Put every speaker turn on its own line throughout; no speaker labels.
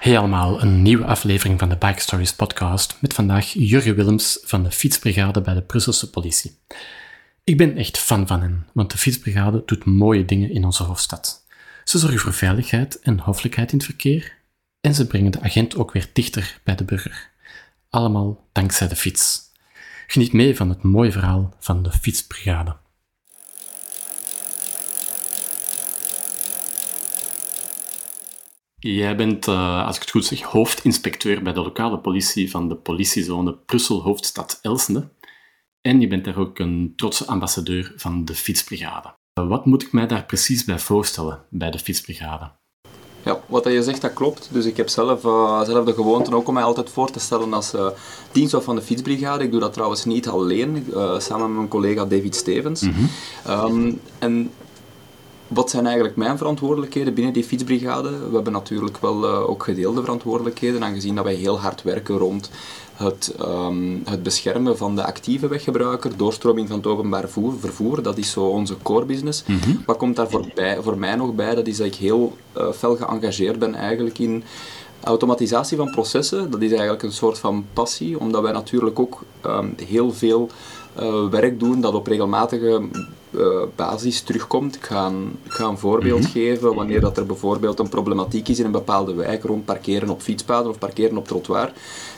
Hey allemaal, een nieuwe aflevering van de Bike Stories podcast met vandaag Jurgen Willems van de Fietsbrigade bij de Brusselse politie. Ik ben echt fan van hen, want de Fietsbrigade doet mooie dingen in onze hoofdstad. Ze zorgen voor veiligheid en hoffelijkheid in het verkeer en ze brengen de agent ook weer dichter bij de burger. Allemaal dankzij de fiets. Geniet mee van het mooie verhaal van de Fietsbrigade. Jij bent, uh, als ik het goed zeg, hoofdinspecteur bij de lokale politie van de politiezone Brussel-Hoofdstad Elsene. En je bent daar ook een trotse ambassadeur van de Fietsbrigade. Wat moet ik mij daar precies bij voorstellen bij de Fietsbrigade?
Ja, wat je zegt, dat klopt. Dus ik heb zelf, uh, zelf de gewoonte ook om mij altijd voor te stellen als uh, diensthoofd van de fietsbrigade. Ik doe dat trouwens niet alleen, uh, samen met mijn collega David Stevens. Mm um, en wat zijn eigenlijk mijn verantwoordelijkheden binnen die fietsbrigade? We hebben natuurlijk wel uh, ook gedeelde verantwoordelijkheden, aangezien dat wij heel hard werken rond het, um, het beschermen van de actieve weggebruiker, doorstroming van het openbaar vervoer, dat is zo onze core business. Mm -hmm. Wat komt daar voor, bij, voor mij nog bij? Dat is dat ik heel uh, fel geëngageerd ben eigenlijk in automatisatie van processen. Dat is eigenlijk een soort van passie, omdat wij natuurlijk ook um, heel veel uh, werk doen dat op regelmatige uh, basis terugkomt. Ik ga een, ik ga een voorbeeld mm-hmm. geven. Wanneer dat er bijvoorbeeld een problematiek is in een bepaalde wijk rond parkeren op fietspaden of parkeren op trottoir,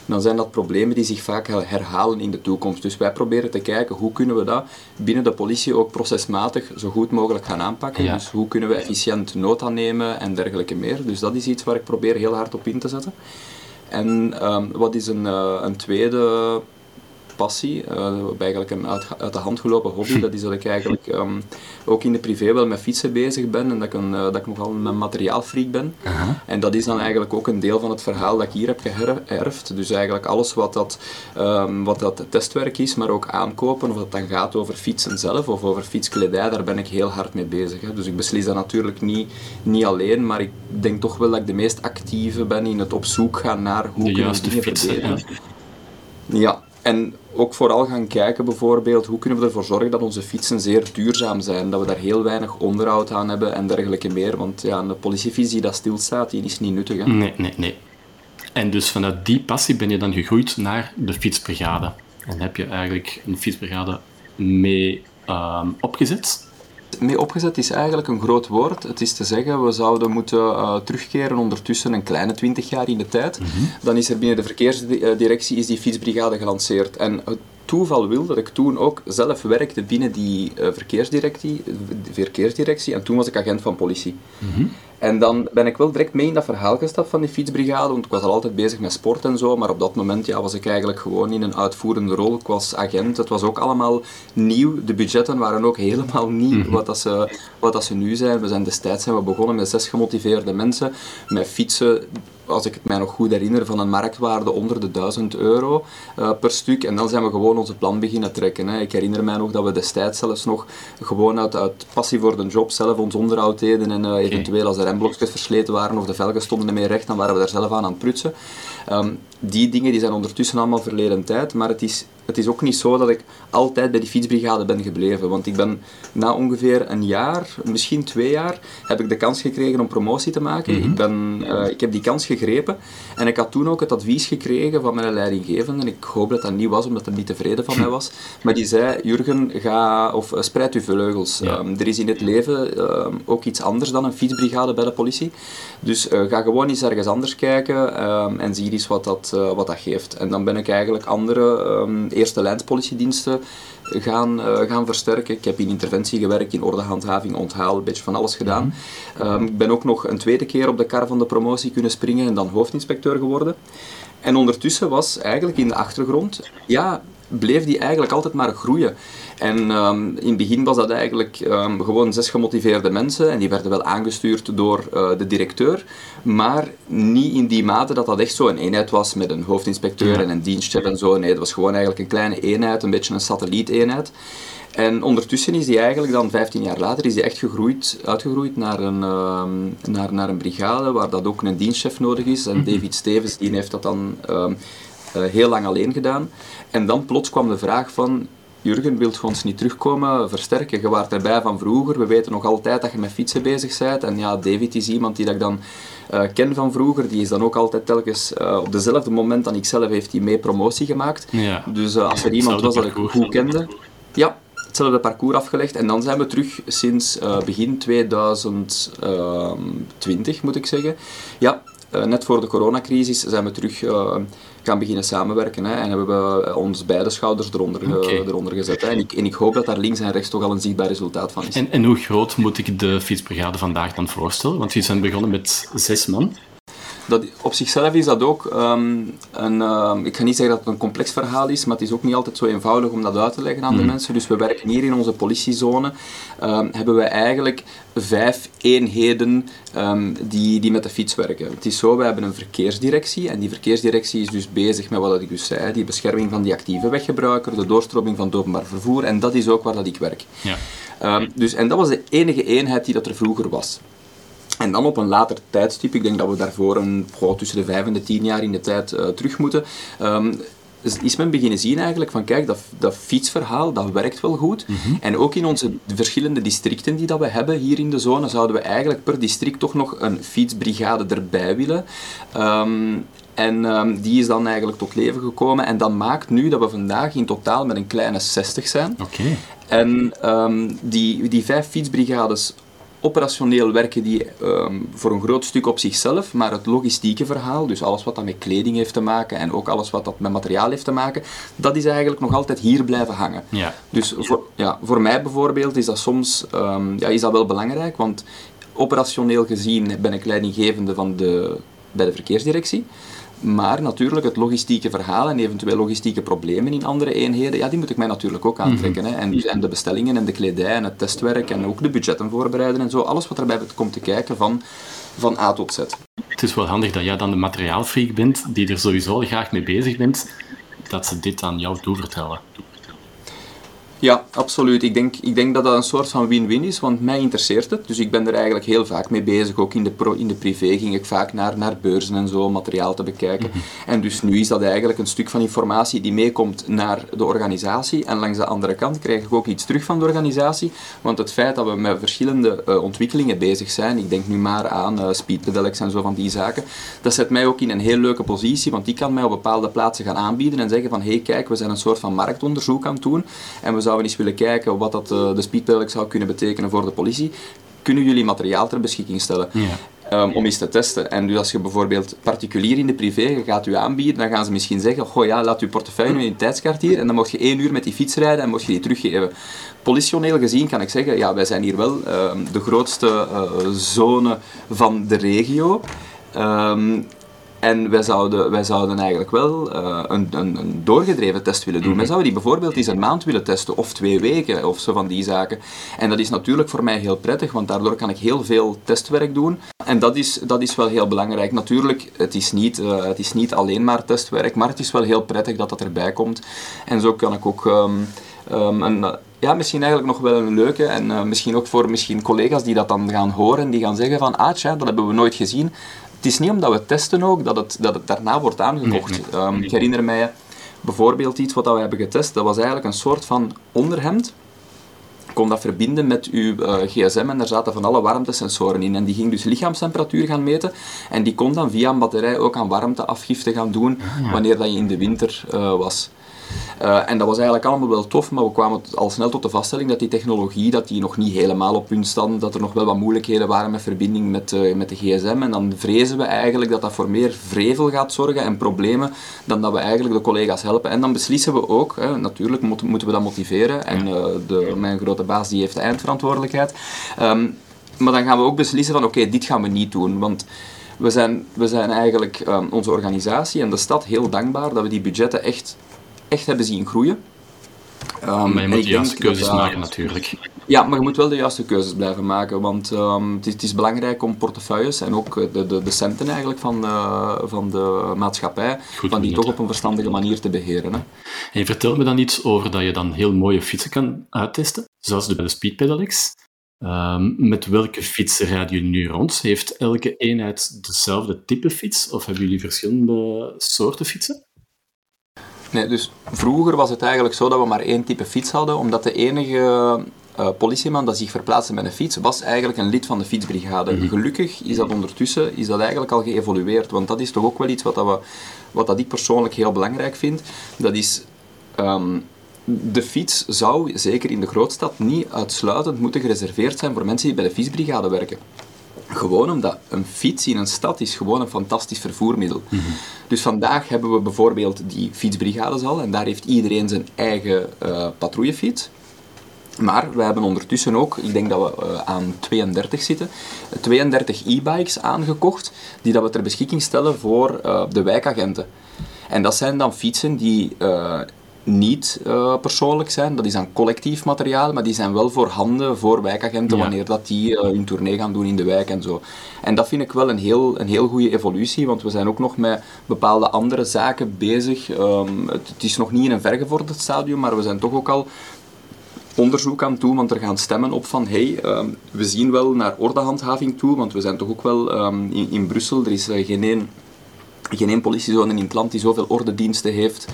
dan zijn dat problemen die zich vaak herhalen in de toekomst. Dus wij proberen te kijken hoe kunnen we dat binnen de politie ook procesmatig zo goed mogelijk gaan aanpakken. Ja. Dus hoe kunnen we efficiënt nota nemen en dergelijke meer. Dus dat is iets waar ik probeer heel hard op in te zetten. En um, wat is een, uh, een tweede passie, uh, eigenlijk een uit, uit, de hand gelopen hobby. Dat is dat ik eigenlijk um, ook in de privé wel met fietsen bezig ben en dat ik, een, uh, dat ik nogal een materiaalfreak ben. -huh. En dat is dan eigenlijk ook een deel van het verhaal dat ik hier heb geërfd. Dus eigenlijk alles wat dat, um, wat dat testwerk is, maar ook aankopen, of het dan gaat over fietsen zelf of over fietskledij, daar ben ik heel hard mee bezig. Hè. Dus ik beslis dat natuurlijk niet, niet alleen, maar ik denk toch wel dat ik de meest actieve ben in het op zoek gaan naar hoe
de
kunnen we dingen
fietsen,
verbeteren. Ja. ja. En ook vooral gaan kijken bijvoorbeeld hoe kunnen we ervoor zorgen dat onze fietsen zeer duurzaam zijn, dat we daar heel weinig onderhoud aan hebben en dergelijke meer. Want ja, een politiefiets die dat stilstaat, die is niet nuttig. Hè?
Nee, nee, nee. En dus vanuit die passie ben je dan gegroeid naar de fietsbrigade. En heb je eigenlijk een fietsbrigade mee um, opgezet?
Mee opgezet is eigenlijk een groot woord. Het is te zeggen, we zouden moeten uh, terugkeren ondertussen een kleine twintig jaar in de tijd. Mm -hmm. Dan is er binnen de verkeersdirectie is die fietsbrigade gelanceerd. En het toeval wil dat ik toen ook zelf werkte binnen die uh, verkeersdirectie, verkeersdirectie en toen was ik agent van politie. Mm -hmm. En dan ben ik wel direct mee in dat verhaal gestapt van die fietsbrigade, want ik was al altijd bezig met sport en zo, maar op dat moment ja, was ik eigenlijk gewoon in een uitvoerende rol. Ik was agent, het was ook allemaal nieuw. De budgetten waren ook helemaal niet mm -hmm. wat, dat ze, wat dat ze nu zijn. We zijn destijds zijn we begonnen met zes gemotiveerde mensen, met fietsen als ik het mij nog goed herinner, van een marktwaarde onder de 1000 euro uh, per stuk. En dan zijn we gewoon onze plan beginnen trekken. Hè. Ik herinner mij nog dat we destijds zelfs nog gewoon uit, uit passie voor de job zelf ons onderhoud deden. En uh, eventueel als de remblokjes versleten waren of de velgen stonden meer recht, dan waren we daar zelf aan aan het prutsen. Um, die dingen die zijn ondertussen allemaal verleden tijd, maar het is, het is ook niet zo dat ik altijd bij die fietsbrigade ben gebleven. Want ik ben na ongeveer een jaar, misschien twee jaar, heb ik de kans gekregen om promotie te maken. Mm -hmm. ik, ben, uh, ik heb die kans gegrepen en ik had toen ook het advies gekregen van mijn leidinggevende. En ik hoop dat dat niet was, omdat hij niet tevreden van mij was. Maar die zei, Jurgen, ga, of uh, spreid uw vleugels. Ja. Um, er is in het leven uh, ook iets anders dan een fietsbrigade bij de politie. Dus uh, ga gewoon eens ergens anders kijken um, en zie eens wat dat, wat dat geeft. En dan ben ik eigenlijk andere um, eerste lijnspolitiediensten gaan, uh, gaan versterken. Ik heb in interventie gewerkt, in ordehandhaving, onthaal, een beetje van alles gedaan. Mm -hmm. um, ik ben ook nog een tweede keer op de kar van de promotie kunnen springen en dan hoofdinspecteur geworden. En ondertussen was eigenlijk in de achtergrond, ja, bleef die eigenlijk altijd maar groeien. En um, in het begin was dat eigenlijk um, gewoon zes gemotiveerde mensen en die werden wel aangestuurd door uh, de directeur, maar niet in die mate dat dat echt zo een eenheid was met een hoofdinspecteur ja. en een dienstchef en zo. Nee, het was gewoon eigenlijk een kleine eenheid, een beetje een satellieteenheid. En ondertussen is die eigenlijk dan 15 jaar later is die echt gegroeid, uitgegroeid naar een, um, naar, naar een brigade waar dat ook een dienstchef nodig is. En -hmm. David Stevens die heeft dat dan uh, heel lang alleen gedaan. En dan plots kwam de vraag van Jurgen, wilt ons niet terugkomen, versterken? Je waart erbij van vroeger, we weten nog altijd dat je met fietsen bezig bent. En ja, David is iemand die dat ik dan uh, ken van vroeger, die is dan ook altijd telkens uh, op dezelfde moment dan ik zelf heeft hij mee promotie gemaakt.
Ja.
Dus uh, als er iemand was dat ik goed kende... Ja, hetzelfde parcours afgelegd. En dan zijn we terug sinds begin 2020, moet ik zeggen. Ja, net voor de coronacrisis zijn we terug gaan beginnen samenwerken. Hè, en hebben we ons beide schouders eronder, okay. eronder gezet. Hè. En, ik, en ik hoop dat daar links en rechts toch al een zichtbaar resultaat van is.
En, en hoe groot moet ik de fietsbrigade vandaag dan voorstellen? Want jullie zijn begonnen met zes man
dat, op zichzelf is dat ook um, een, um, ik ga niet zeggen dat het een complex verhaal is, maar het is ook niet altijd zo eenvoudig om dat uit te leggen aan de mhm. mensen. Dus we werken hier in onze politiezone, um, hebben we eigenlijk vijf eenheden die, die met de fiets werken. Het is zo, we hebben een verkeersdirectie en die verkeersdirectie is dus bezig met wat ik dus zei, die bescherming van die actieve weggebruiker, de doorstroming van het openbaar vervoer en dat is ook waar dat ik werk. Ja. dus, en dat was de enige eenheid die dat er vroeger was. En dan op een later tijdstip, ik denk dat we daarvoor een, goh, tussen de vijf en de tien jaar in de tijd uh, terug moeten, um, is men beginnen zien eigenlijk van kijk, dat, dat fietsverhaal, dat werkt wel goed. Mhm. En ook in onze verschillende districten die dat we hebben hier in de zone, zouden we eigenlijk per district toch nog een fietsbrigade erbij willen. Um, en um, die is dan eigenlijk tot leven gekomen. En dat maakt nu dat we vandaag in totaal met een kleine 60 zijn.
Okay.
En um, die, die vijf fietsbrigades operationeel werken die um, voor een groot stuk op zichzelf, maar het logistieke verhaal, dus alles wat dat met kleding heeft te maken en ook alles wat dat met materiaal heeft te maken, dat is eigenlijk nog altijd hier blijven hangen.
Ja.
Dus voor, ja, voor mij bijvoorbeeld is dat soms um, ja, is dat wel belangrijk, want operationeel gezien ben ik leidinggevende van de, bij de verkeersdirectie. Maar natuurlijk het logistieke verhaal en eventueel logistieke problemen in andere eenheden, ja, die moet ik mij natuurlijk ook aantrekken. Mhm. hè. En, dus, en de bestellingen en de kledij en het testwerk en ook de budgetten voorbereiden en zo. Alles wat erbij komt te kijken van, van A tot Z.
Het is wel handig dat jij dan de materiaalfreak bent, die er sowieso graag mee bezig bent, dat ze dit aan jou toevertellen.
Ja, absoluut. Ik denk, ik denk dat dat een soort van win-win is, want mij interesseert het. Dus ik ben er eigenlijk heel vaak mee bezig. Ook in de, pro, in de privé ging ik vaak naar, naar beurzen en zo, materiaal te bekijken. Mhm. En dus nu is dat eigenlijk een stuk van informatie die meekomt naar de organisatie. En langs de andere kant krijg ik ook iets terug van de organisatie. Want het feit dat we met verschillende uh, ontwikkelingen bezig zijn, ik denk nu maar aan uh, speedpedelecs en zo van die zaken, dat zet mij ook in een heel leuke positie, want die kan mij op bepaalde plaatsen gaan aanbieden en zeggen van hé hey, kijk, we zijn een soort van marktonderzoek aan het doen en we zouden zouden eens willen kijken wat dat, uh, de speedpedelec zou kunnen betekenen voor de politie, kunnen jullie materiaal ter beschikking stellen.
Ja.
Um, om eens te testen. En dus als je bijvoorbeeld particulier in de privé gaat u aanbieden, dan gaan ze misschien zeggen, goh ja, laat uw portefeuille in een tijdskaart hier en dan mag je één uur met die fiets rijden en mag je die teruggeven. Politioneel gezien kan ik zeggen, ja, wij zijn hier wel uh, de grootste uh, zone van de regio. Um, en wij zouden, wij zouden eigenlijk wel uh, een, een, een, doorgedreven test willen doen. Mm Wij zouden die bijvoorbeeld eens een maand willen testen, of twee weken, of zo van die zaken. En dat is natuurlijk voor mij heel prettig, want daardoor kan ik heel veel testwerk doen. En dat is, dat is wel heel belangrijk. Natuurlijk, het is, niet, uh, het is niet alleen maar testwerk, maar het is wel heel prettig dat dat erbij komt. En zo kan ik ook... Um, um, een, ja, misschien eigenlijk nog wel een leuke. En uh, misschien ook voor misschien collega's die dat dan gaan horen, die gaan zeggen van, ah tja, dat hebben we nooit gezien. Het is niet omdat we testen ook dat het, dat het daarna wordt aangekocht. Ehm, ik herinner mij bijvoorbeeld iets wat we hebben getest. Dat was eigenlijk een soort van onderhemd. Je kon dat verbinden met uw uh, gsm en daar zaten van alle warmtesensoren in. En die ging dus lichaamstemperatuur gaan meten. En die kon dan via een batterij ook aan warmteafgifte gaan doen ah, wanneer dat je in de winter uh, was. Uh, en dat was eigenlijk allemaal wel tof, maar we kwamen al snel tot de vaststelling dat die technologie dat die nog niet helemaal op punt stond, dat er nog wel wat moeilijkheden waren met verbinding met, uh, met de gsm. En dan vrezen we eigenlijk dat dat voor meer vrevel gaat zorgen en problemen dan dat we eigenlijk de collega's helpen. En dan beslissen we ook, hè, natuurlijk moeten, moeten we dat motiveren en uh, de, mijn grote baas die heeft de eindverantwoordelijkheid. Um, maar dan gaan we ook beslissen van oké, dit gaan we niet doen, want we zijn, we zijn eigenlijk um, onze organisatie en de stad heel dankbaar dat we die budgetten echt echt hebben zien groeien.
Um, maar je moet de juiste keuzes maken natuurlijk.
Ja, maar je moet wel de juiste keuzes blijven maken, want um, het, is, het, is, belangrijk om portefeuilles en ook de, de, de centen eigenlijk van, uh, van de maatschappij, van die toch op een verstandige manier te beheren. Hè.
En je vertelt me dan iets over dat je dan heel mooie fietsen kan uittesten, zoals de, de Speed Pedelecs. Um, met welke fietsen rijden jullie nu rond? Heeft elke eenheid dezelfde type fiets of hebben jullie verschillende soorten fietsen?
Nee, dus vroeger was het eigenlijk zo dat we maar één type fiets hadden, omdat de enige uh, politieman dat zich verplaatste met een fiets, was eigenlijk een lid van de fietsbrigade. Mhm. Gelukkig is dat ondertussen is dat eigenlijk al geëvolueerd, want dat is toch ook wel iets wat, dat we, wat dat ik persoonlijk heel belangrijk vind. Dat is... Ehm, de fiets zou, zeker in de grootstad, niet uitsluitend moeten gereserveerd zijn voor mensen die bij de fietsbrigade werken. Gewoon omdat een fiets in een stad is gewoon een fantastisch vervoermiddel. Dus vandaag hebben we bijvoorbeeld die fietsbrigades al en daar heeft iedereen zijn eigen uh, patrouillefiets. Maar we hebben ondertussen ook, ik denk dat we uh, aan 32 zitten, 32 e-bikes aangekocht die dat we ter beschikking stellen voor uh, de wijkagenten. En dat zijn dan fietsen die uh, niet persoonlijk zijn, dat is dan collectief materiaal, maar die zijn wel voorhanden voor wijkagenten wanneer dat die hun tournee gaan doen in de wijk en zo. En dat vind ik wel een heel, een heel goede evolutie, want we zijn ook nog met bepaalde andere zaken bezig. Um, het, het, is nog niet in een vergevorderd stadium, maar we zijn toch ook al onderzoek aan toe, want er gaan stemmen op van hey, ehm, we zien wel naar ordehandhaving toe, want we zijn toch ook wel um, in, in, Brussel, er is uh, geen één geen één politiezone in het land die zoveel ordediensten heeft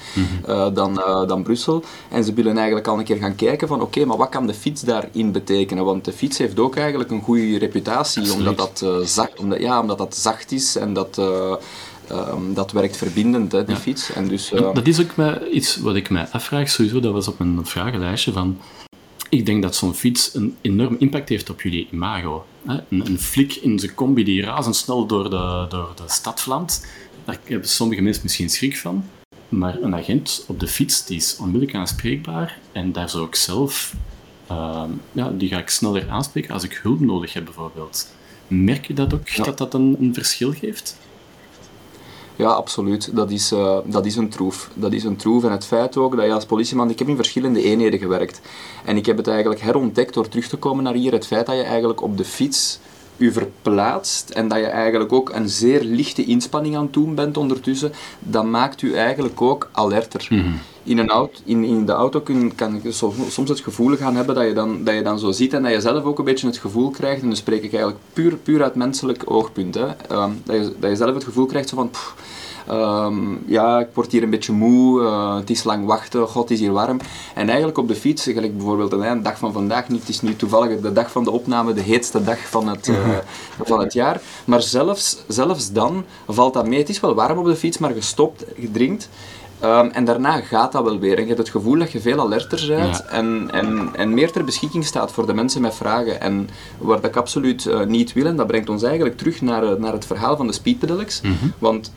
uh, dan, uh, dan Brussel. En ze willen eigenlijk al een keer gaan kijken van oké, maar wat kan de fiets daarin betekenen? Want de fiets heeft ook eigenlijk een goede reputatie, omdat dat, zacht, omdat, ja, omdat dat zacht is en dat... Um, dat werkt verbindend, hè, die fiets. En dus,
Dat is ook iets wat ik mij afvraag, sowieso, dat was op mijn vragenlijstje, van ik denk dat zo'n fiets een enorm impact heeft op jullie imago. Een, een flik in zijn combi die razendsnel door de, door de stad vlamt, daar hebben sommige mensen misschien schrik van. Maar een agent op de fiets die is onmiddellijk aanspreekbaar en daar zou ik zelf, uh, ja, die ga ik sneller aanspreken als ik hulp nodig heb bijvoorbeeld. Merk je dat ook, dat dat een, een verschil geeft?
Ja, absoluut. Dat is, uh, dat is een troef. Dat is een troef. En het feit ook dat je als politieman... Ik heb in verschillende eenheden gewerkt. En ik heb het eigenlijk herontdekt door terug te komen naar hier. Het feit dat je eigenlijk op de fiets u verplaatst en dat je eigenlijk ook een zeer lichte inspanning aan het doen bent ondertussen, dat maakt u eigenlijk ook alerter. Mhm. In, een auto, in, in de auto kun, kan je soms het gevoel gaan hebben dat je, dan, dat je dan zo ziet en dat je zelf ook een beetje het gevoel krijgt, en dan spreek ik eigenlijk puur, puur uit menselijk oogpunt, hè, um, dat, je, dat je zelf het gevoel krijgt zo van... Ehm, ja, ik word hier een beetje moe, uh, het is lang wachten, god, het is hier warm. En eigenlijk op de fiets, gelijk bijvoorbeeld een dag van vandaag niet, het is nu toevallig de dag van de opname, de heetste dag van het, uh, van het jaar. Maar zelfs, zelfs dan valt dat mee. Het is wel warm op de fiets, maar gestopt, gedrinkt. Um, en daarna gaat dat wel weer. En je hebt het gevoel dat je veel alerter bent en, en, en meer ter beschikking staat voor de mensen met vragen. En wat ik absoluut uh, niet wil, en dat brengt ons eigenlijk terug naar, naar het verhaal van de speedpedelecs. Mm Want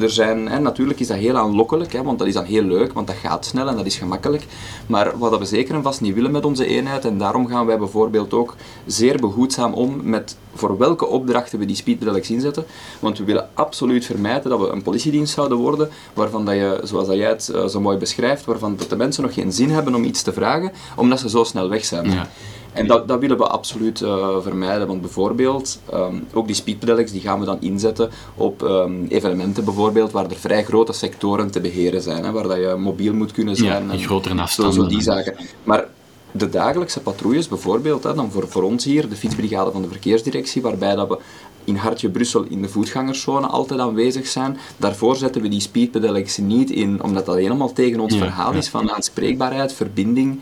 er zijn, hè, natuurlijk is dat heel aanlokkelijk, hè, want dat is dan heel leuk, want dat gaat snel en dat is gemakkelijk. Maar wat we zeker en vast niet willen met onze eenheid, en daarom gaan wij bijvoorbeeld ook zeer behoedzaam om met voor welke opdrachten we die speedpedelec inzetten. Want we willen absoluut vermijden dat we een politiedienst zouden worden, waarvan dat je, zoals dat jij het uh, zo mooi beschrijft, waarvan dat de mensen nog geen zin hebben om iets te vragen, omdat ze zo snel weg zijn. Ja. En dat, dat willen we absoluut uh, vermijden, want bijvoorbeeld um, ook die speedpedelecs die gaan we dan inzetten op um, evenementen bijvoorbeeld waar er vrij grote sectoren te beheren zijn, hè, waar dat je mobiel moet kunnen zijn.
Ja, en grotere afstanden. Zo,
zo die zaken. Maar de dagelijkse patrouilles bijvoorbeeld, hè, dan voor, voor ons hier, de fietsbrigade van de verkeersdirectie, waarbij dat we in Hartje Brussel in de voetgangerszone altijd aanwezig zijn. Daarvoor zetten we die speedpedelecs niet in, omdat dat helemaal tegen ons verhaal is van aanspreekbaarheid, verbinding.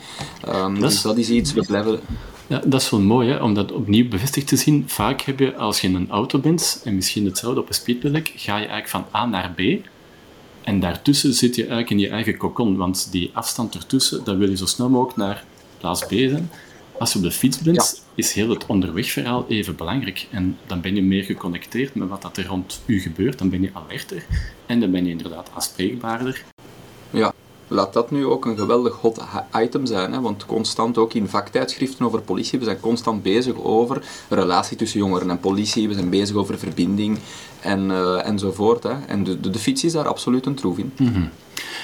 Um, dat is, dus dat is iets, we blijven...
Ja, dat is wel mooi, hè, om dat opnieuw bevestigd te zien. Vaak heb je, als je in een auto bent, en misschien hetzelfde op een speedpedelec, ga je eigenlijk van A naar B. En daartussen zit je eigenlijk in je eigen kokon, want die afstand ertussen, dat wil je zo snel mogelijk naar plaats B zijn. Als je op de fiets bent, is heel het onderwegverhaal even belangrijk. En dan ben je meer geconnecteerd met wat dat er rond u gebeurt. Dan ben je alerter en dan ben je inderdaad aanspreekbaarder.
Ja, laat dat nu ook een geweldig hot item zijn. Hè? Want constant ook in vaktijdschriften over politie, we zijn constant bezig over relatie tussen jongeren en politie. We zijn bezig over verbinding en, uh, enzovoort. Hè? En de, de, de, fiets is daar absoluut een troef in.
Mm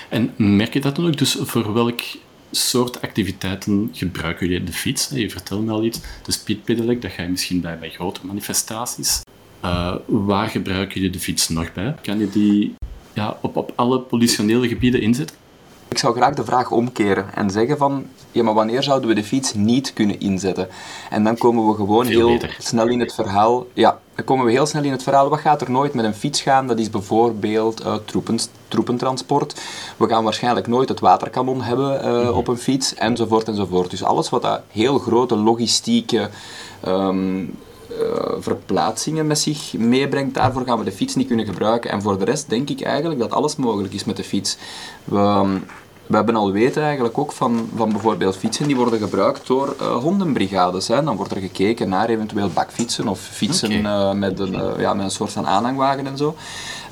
En merk je dat dan ook? Dus voor welk soort activiteiten gebruiken jullie de fiets? Je vertelt me al iets. De speedpedelec, dat ga je misschien bij, bij grote manifestaties. Uh, waar gebruiken jullie de fiets nog bij? Kan je die ja, op, op alle politionele gebieden inzetten?
Ik zou graag de vraag omkeren en zeggen van, ja, maar wanneer zouden we de fiets niet kunnen inzetten? En dan komen we gewoon heel snel in het verhaal. Ja, dan komen we heel snel in het verhaal. Wat gaat er nooit met een fiets gaan? Dat is bijvoorbeeld uh, troepen, troepentransport. We gaan waarschijnlijk nooit het waterkanon hebben uh, mm op een fiets, enzovoort enzovoort. Dus alles wat dat heel grote logistieke um, uh, verplaatsingen met zich meebrengt. Daarvoor gaan we de fiets niet kunnen gebruiken. En voor de rest denk ik eigenlijk dat alles mogelijk is met de fiets. We, we hebben al weten eigenlijk ook van, van bijvoorbeeld fietsen die worden gebruikt door uh, hondenbrigades. Hè. Dan wordt er gekeken naar eventueel bakfietsen of fietsen uh, met, een, uh, ja, met een soort van aanhangwagen en zo.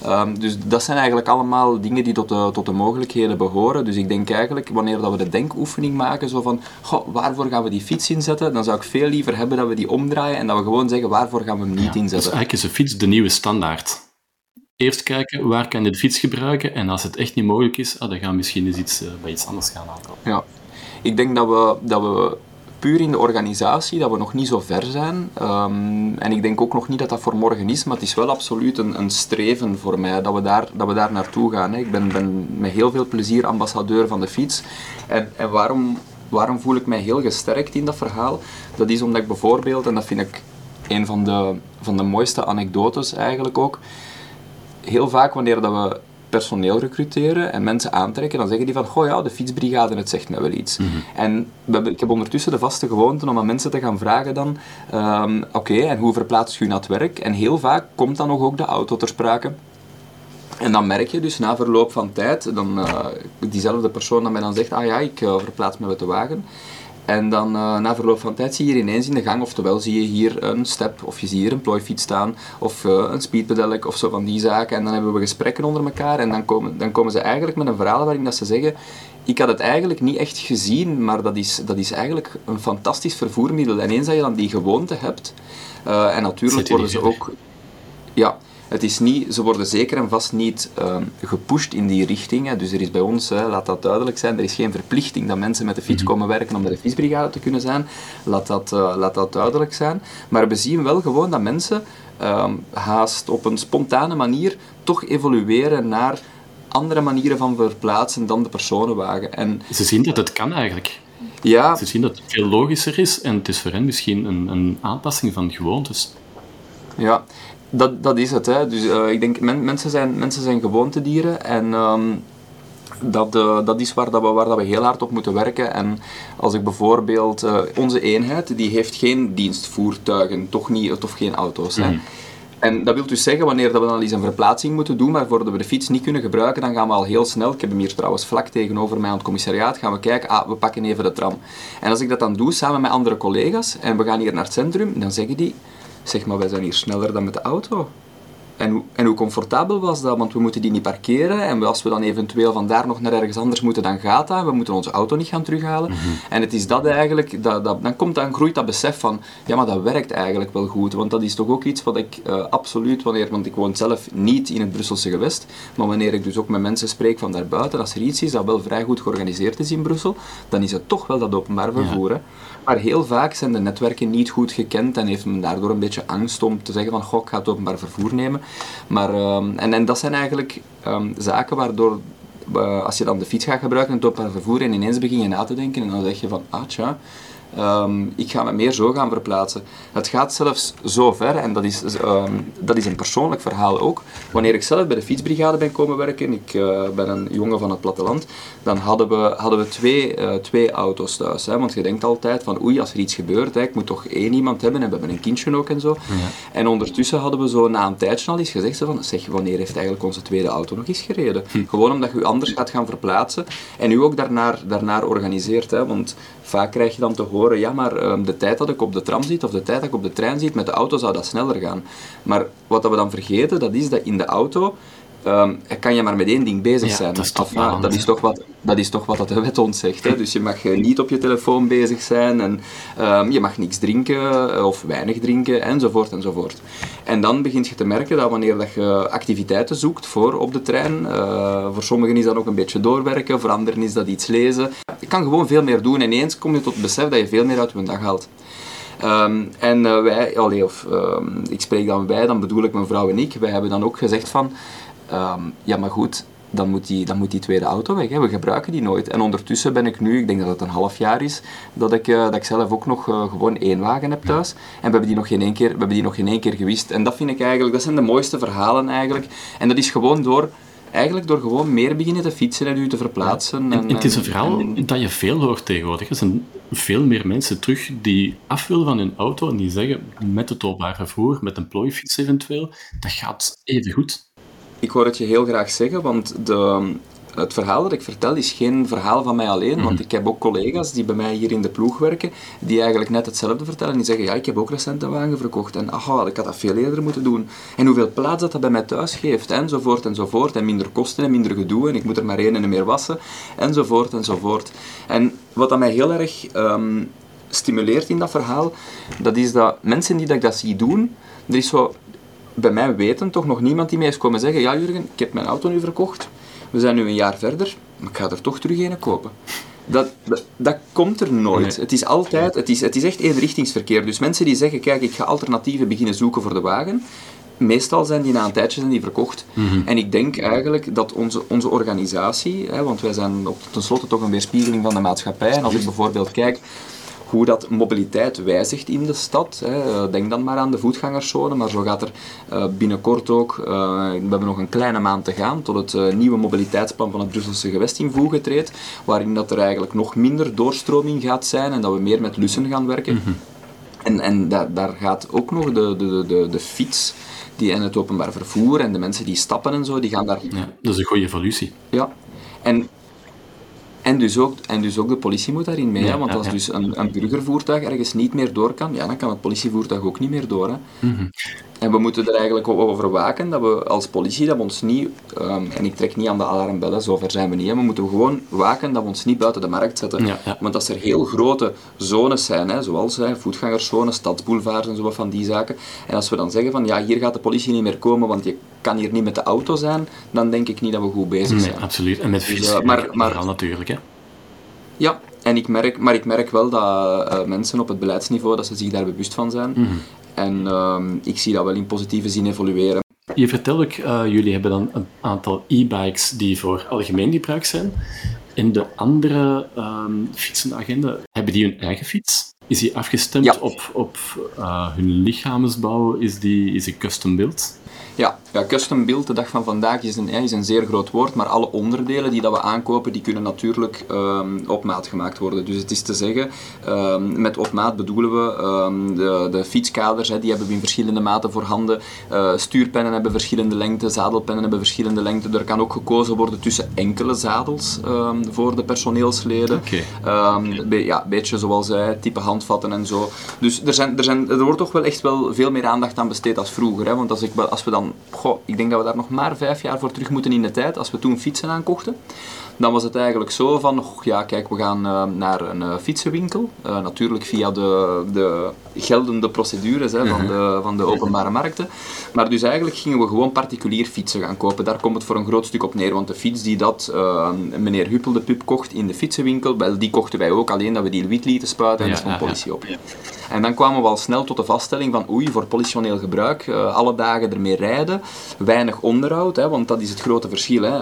Um, dus dat zijn eigenlijk allemaal dingen die tot de, tot de mogelijkheden behoren. Dus ik denk eigenlijk, wanneer dat we de denkoefening maken, zo van, goh, waarvoor gaan we die fiets inzetten? Dan zou ik veel liever hebben dat we die omdraaien en dat we gewoon zeggen, waarvoor gaan we hem niet ja, inzetten? Dus
eigenlijk is een fiets de nieuwe standaard eerst kijken waar kan je de fiets gebruiken en als het echt niet mogelijk is, ah, dan gaan we misschien eens iets, uh, bij iets anders gaan aankomen.
Ja, ik denk dat we, dat we puur in de organisatie, dat we nog niet zo ver zijn. Um, en ik denk ook nog niet dat dat voor morgen is, maar het is wel absoluut een, een streven voor mij dat we daar, dat we daar naartoe gaan. Hè. Ik ben, ben met heel veel plezier ambassadeur van de fiets. En, en waarom, waarom voel ik mij heel gesterkt in dat verhaal? Dat is omdat ik bijvoorbeeld, en dat vind ik een van de, van de mooiste anekdotes eigenlijk ook, heel vaak wanneer dat we personeel recruteren en mensen aantrekken, dan zeggen die van, goh ja, de fietsbrigade, het zegt mij wel iets. Mhm. En we, ik heb ondertussen de vaste gewoonte om aan mensen te gaan vragen dan, um, oké, en hoe verplaatst u naar het werk? En heel vaak komt dan nog ook de auto ter sprake. En dan merk je dus na verloop van tijd, dan uh, diezelfde persoon dan mij dan zegt, ah ja, ik uh, verplaats me met de wagen. En dan uh, na verloop van tijd zie je ineens in de gang, oftewel zie je hier een step, of je ziet hier een plooifiets staan, of uh, een speedpedelec, of zo van die zaken. En dan hebben we gesprekken onder elkaar en dan komen, dan komen ze eigenlijk met een verhaal waarin dat ze zeggen, ik had het eigenlijk niet echt gezien, maar dat is, dat is eigenlijk een fantastisch vervoermiddel. En eens dat je dan die gewoonte hebt, uh, en natuurlijk worden ze ook... Ja, het is niet, ze worden zeker en vast niet uh, gepusht in die richting. Hè. Dus er is bij ons, hè, laat dat duidelijk zijn, er is geen verplichting dat mensen met de fiets mhm. komen werken om bij de fietsbrigade te kunnen zijn. Laat dat, uh, laat dat duidelijk zijn. Maar we zien wel gewoon dat mensen uh, haast op een spontane manier toch evolueren naar andere manieren van verplaatsen dan de personenwagen. En,
ze zien dat het kan eigenlijk.
Ja.
Ze zien dat het veel logischer is en het is voor hen misschien een, een aanpassing van gewoontes.
Ja, dat, dat is het. Hè. Dus uh, ik denk, men, mensen, zijn, mensen zijn gewoontedieren en um, dat, uh, dat is waar, dat we, waar dat we heel hard op moeten werken. En als ik bijvoorbeeld, uh, onze eenheid, die heeft geen dienstvoertuigen, toch niet, of geen auto's. Hè. Mhm. En dat wil dus zeggen, wanneer dat we dan eens een verplaatsing moeten doen, waarvoor we de fiets niet kunnen gebruiken, dan gaan we al heel snel, ik heb hem hier trouwens vlak tegenover mij aan het commissariaat, gaan we kijken, ah, we pakken even de tram. En als ik dat dan doe, samen met andere collega's, en we gaan hier naar het centrum, dan zeggen die, zeg maar, wij zijn hier sneller dan met de auto. En, en hoe comfortabel was dat? Want we moeten die niet parkeren. En als we dan eventueel vandaar nog naar ergens anders moeten, dan gaat dat. We moeten onze auto niet gaan terughalen. Mhm. En het is dat eigenlijk, dat, dat, dan, komt, dan groeit dat besef van, ja, maar dat werkt eigenlijk wel goed. Want dat is toch ook iets wat ik uh, absoluut, wanneer, want ik woon zelf niet in het Brusselse gewest, maar wanneer ik dus ook met mensen spreek van daarbuiten, als er iets is dat wel vrij goed georganiseerd is in Brussel, dan is het toch wel dat openbaar vervoer. Maar heel vaak zijn de netwerken niet goed gekend en heeft men daardoor een beetje angst om te zeggen van, goh, ik ga het openbaar vervoer nemen. Maar, um, en, en dat zijn eigenlijk um, zaken waardoor, uh, als je dan de fiets gaat gebruiken in het openbaar vervoer en ineens begin je na te denken en dan zeg je van, ah tja, Um, ik ga me meer zo gaan verplaatsen. Het gaat zelfs zo ver, en dat is, um, dat is een persoonlijk verhaal ook. Wanneer ik zelf bij de fietsbrigade ben komen werken, ik uh, ben een jongen van het platteland, dan hadden we, hadden we twee, uh, twee auto's thuis. Hè? Want je denkt altijd van oei, als er iets gebeurt, hè, ik moet toch één iemand hebben, en we hebben een kindje ook en zo. Ja. En ondertussen hadden we zo na een tijdje al eens gezegd van, zeg, wanneer heeft eigenlijk onze tweede auto nog eens gereden? Hm. Gewoon omdat je u anders gaat gaan verplaatsen en u ook daarnaar, daarnaar organiseert. Hè? Want vaak krijg je dan te horen, ja, maar um, de tijd dat ik op de tram zit of de tijd dat ik op de trein zit, met de auto zou dat sneller gaan. Maar wat we dan vergeten, dat is dat in de auto um, kan je maar met één ding bezig zijn.
Dat is, toch,
dat, is toch wat, dat is toch wat de wet ons zegt. Hè? Dus je mag niet op je telefoon bezig zijn en um, je mag niks drinken eh, of weinig drinken enzovoort enzovoort. En dan begint je te merken dat wanneer dat je activiteiten zoekt voor op de trein, uh, voor sommigen is dat ook een beetje doorwerken, voor anderen is dat iets lezen. Je kan gewoon veel meer doen en ineens kom je tot het besef dat je veel meer uit je dag haalt. Um, en uh, wij, allee, of um, ik spreek dan wij, dan bedoel ik mijn vrouw en ik, wij hebben dan ook gezegd van, Um, ja, maar goed, dan moet die, dan moet die tweede auto weg. Hè. We gebruiken die nooit. En ondertussen ben ik nu, ik denk dat het een half jaar is, dat ik, uh, dat ik zelf ook nog uh, gewoon één wagen heb thuis. En we hebben die nog geen één keer, we hebben die nog geen één keer gewist. En dat vind ik eigenlijk, dat zijn de mooiste verhalen eigenlijk. En dat is gewoon door eigenlijk door gewoon meer beginnen te fietsen en u te verplaatsen.
En, en, het is een verhaal dat je veel hoort tegenwoordig. Er zijn veel meer mensen terug die af willen van hun auto en die zeggen met het openbaar vervoer, met een plooifiets eventueel, dat gaat even goed.
Ik hoor het je heel graag zeggen, want de, het verhaal dat ik vertel is geen verhaal van mij alleen, want mhm. ik heb ook collega's die bij mij hier in de ploeg werken, die eigenlijk net hetzelfde vertellen. Die zeggen, ja, ik heb ook recent een wagen verkocht en aha, ik had dat veel eerder moeten doen. En hoeveel plaats dat dat bij mij thuis geeft, enzovoort enzovoort. En minder kosten en minder gedoe en ik moet er maar één en meer wassen, enzovoort enzovoort. En wat dat mij heel erg ehm, stimuleert in dat verhaal, dat is dat mensen die dat, dat zie doen, er is zo bij mij weten toch nog niemand die mij is komen zeggen, ja Jurgen, ik heb mijn auto nu verkocht, we zijn nu een jaar verder, maar ik ga er toch terug een kopen. Dat, dat, komt er nooit. Het is altijd, het is, het is echt eenrichtingsverkeer. Dus mensen die zeggen, kijk, ik ga alternatieven beginnen zoeken voor de wagen, meestal zijn die na een tijdje zijn die verkocht. Mhm. En ik denk eigenlijk dat onze, onze organisatie, hè, want wij zijn op, tenslotte toch een weerspiegeling van de maatschappij, en als ik bijvoorbeeld kijk hoe dat mobiliteit wijzigt in de stad. Hè. Denk dan maar aan de voetgangerszone, maar zo gaat er uh, binnenkort ook, uh, we hebben nog een kleine maand te gaan, tot het nieuwe mobiliteitsplan van het Brusselse gewest in voegen treedt, waarin dat er eigenlijk nog minder doorstroming gaat zijn en dat we meer met lussen gaan werken. Mhm. En, en da daar gaat ook nog de, de, de, de fiets die in het openbaar vervoer en de mensen die stappen en zo, die gaan daar...
Ja, dat is een goede evolutie.
Ja, en en dus, ook, en dus ook de politie moet daarin mee, want als dus een, een burgervoertuig ergens niet meer door kan, ja, dan kan het politievoertuig ook niet meer door. Hè. Mhm. En we moeten er eigenlijk over waken dat we als politie dat we ons niet, um, en ik trek niet aan de alarmbellen, zover zijn we niet, we moeten gewoon waken dat we ons niet buiten de markt zetten. Want als er heel grote zones zijn, hè, zoals hè, voetgangerszones, stadsboulevards en zo van die zaken, en als we dan zeggen van ja, hier gaat de politie niet meer komen, want je kan hier niet met de auto zijn, dan denk ik niet dat we goed bezig zijn.
Nee, absoluut. En met fiets dus, uh, maar, maar, natuurlijk, hè?
Ja, en ik merk, maar ik merk wel dat uh, mensen op het beleidsniveau, dat ze zich daar bewust van zijn. Mhm. En ehm, ik zie dat wel in positieve zin evolueren.
Je vertelde ook, uh, jullie hebben dan een aantal e-bikes die voor algemeen gebruik zijn. En de andere um, fietsenagenda, hebben die hun eigen fiets? Is die afgestemd op, op uh, hun lichaamsbouw? Is die, is die custom built?
Ja, ja, custom build, de dag van vandaag, is een, is een zeer groot woord, maar alle onderdelen die dat we aankopen, die kunnen natuurlijk um, op maat gemaakt worden. Dus het is te zeggen, um, met op maat bedoelen we um, de, de fietskaders, hè, die hebben we in verschillende maten voorhanden. Uh, stuurpennen hebben verschillende lengte, zadelpennen hebben verschillende lengte. Er kan ook gekozen worden tussen enkele zadels voor de personeelsleden. Okay. ja, een beetje zoals zij, type handvatten en zo. Dus er, zijn, er, zijn, er wordt toch wel echt wel veel meer aandacht aan besteed als vroeger. Hè, want als, ik, als we dan ik denk dat we daar nog maar vijf jaar voor terug moeten in de tijd, als we toen fietsen aankochten dan was het eigenlijk zo van, ja kijk, we gaan uh, naar een uh, fietsenwinkel. Uh, natuurlijk via de, de geldende procedures hè, van, mhm. de, van de openbare markten. Maar dus eigenlijk gingen we gewoon particulier fietsen gaan kopen. Daar komt het voor een groot stuk op neer. Want de fiets die dat meneer Huppel de Pup kocht in de fietsenwinkel, wel, die kochten wij ook. Alleen dat we die wit lieten spuiten en ja, stond politie op. En dan kwamen we al snel tot de vaststelling van oei, voor politioneel gebruik, alle dagen ermee rijden, weinig onderhoud, hè, want dat is het grote verschil. Hè.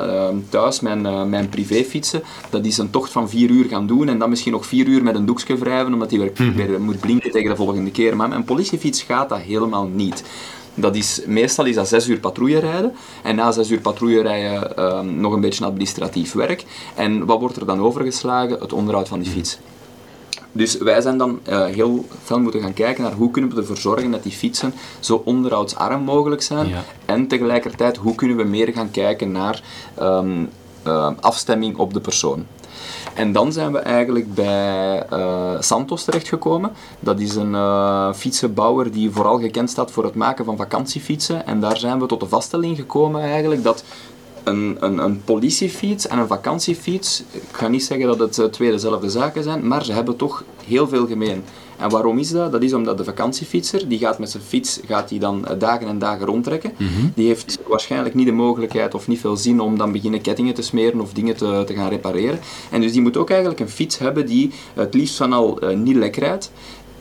thuis, mijn, mijn privé privéfietsen, dat is een tocht van vier uur gaan doen en dan misschien nog vier uur met een doekje wrijven, omdat hij weer, mhm. weer moet blinken tegen de volgende keer. Maar met een politiefiets gaat dat helemaal niet. Dat is, meestal is dat zes uur patrouille rijden. En na zes uur patrouille rijden ehm, nog een beetje administratief werk. En wat wordt er dan overgeslagen? Het onderhoud van die fiets. Dus wij zijn dan uh, heel veel moeten gaan kijken naar hoe kunnen we ervoor zorgen dat die fietsen zo onderhoudsarm mogelijk zijn. En tegelijkertijd hoe kunnen we meer gaan kijken naar ehm, uh, afstemming op de persoon. En dan zijn we eigenlijk bij uh, Santos terechtgekomen. Dat is een uh, fietsenbouwer die vooral gekend staat voor het maken van vakantiefietsen. En daar zijn we tot de vaststelling gekomen eigenlijk dat een, een, een politiefiets en een vakantiefiets, ik ga niet zeggen dat het twee dezelfde zaken zijn, maar ze hebben toch heel veel gemeen. En waarom is dat? Dat is omdat de vakantiefietser, die gaat met zijn fiets gaat die dan eh, dagen en dagen rondtrekken. Mhm. Die heeft waarschijnlijk niet de mogelijkheid of niet veel zin om dan beginnen kettingen te smeren of dingen te, te gaan repareren. En dus die moet ook eigenlijk een fiets hebben die het liefst van al uh, niet lek rijdt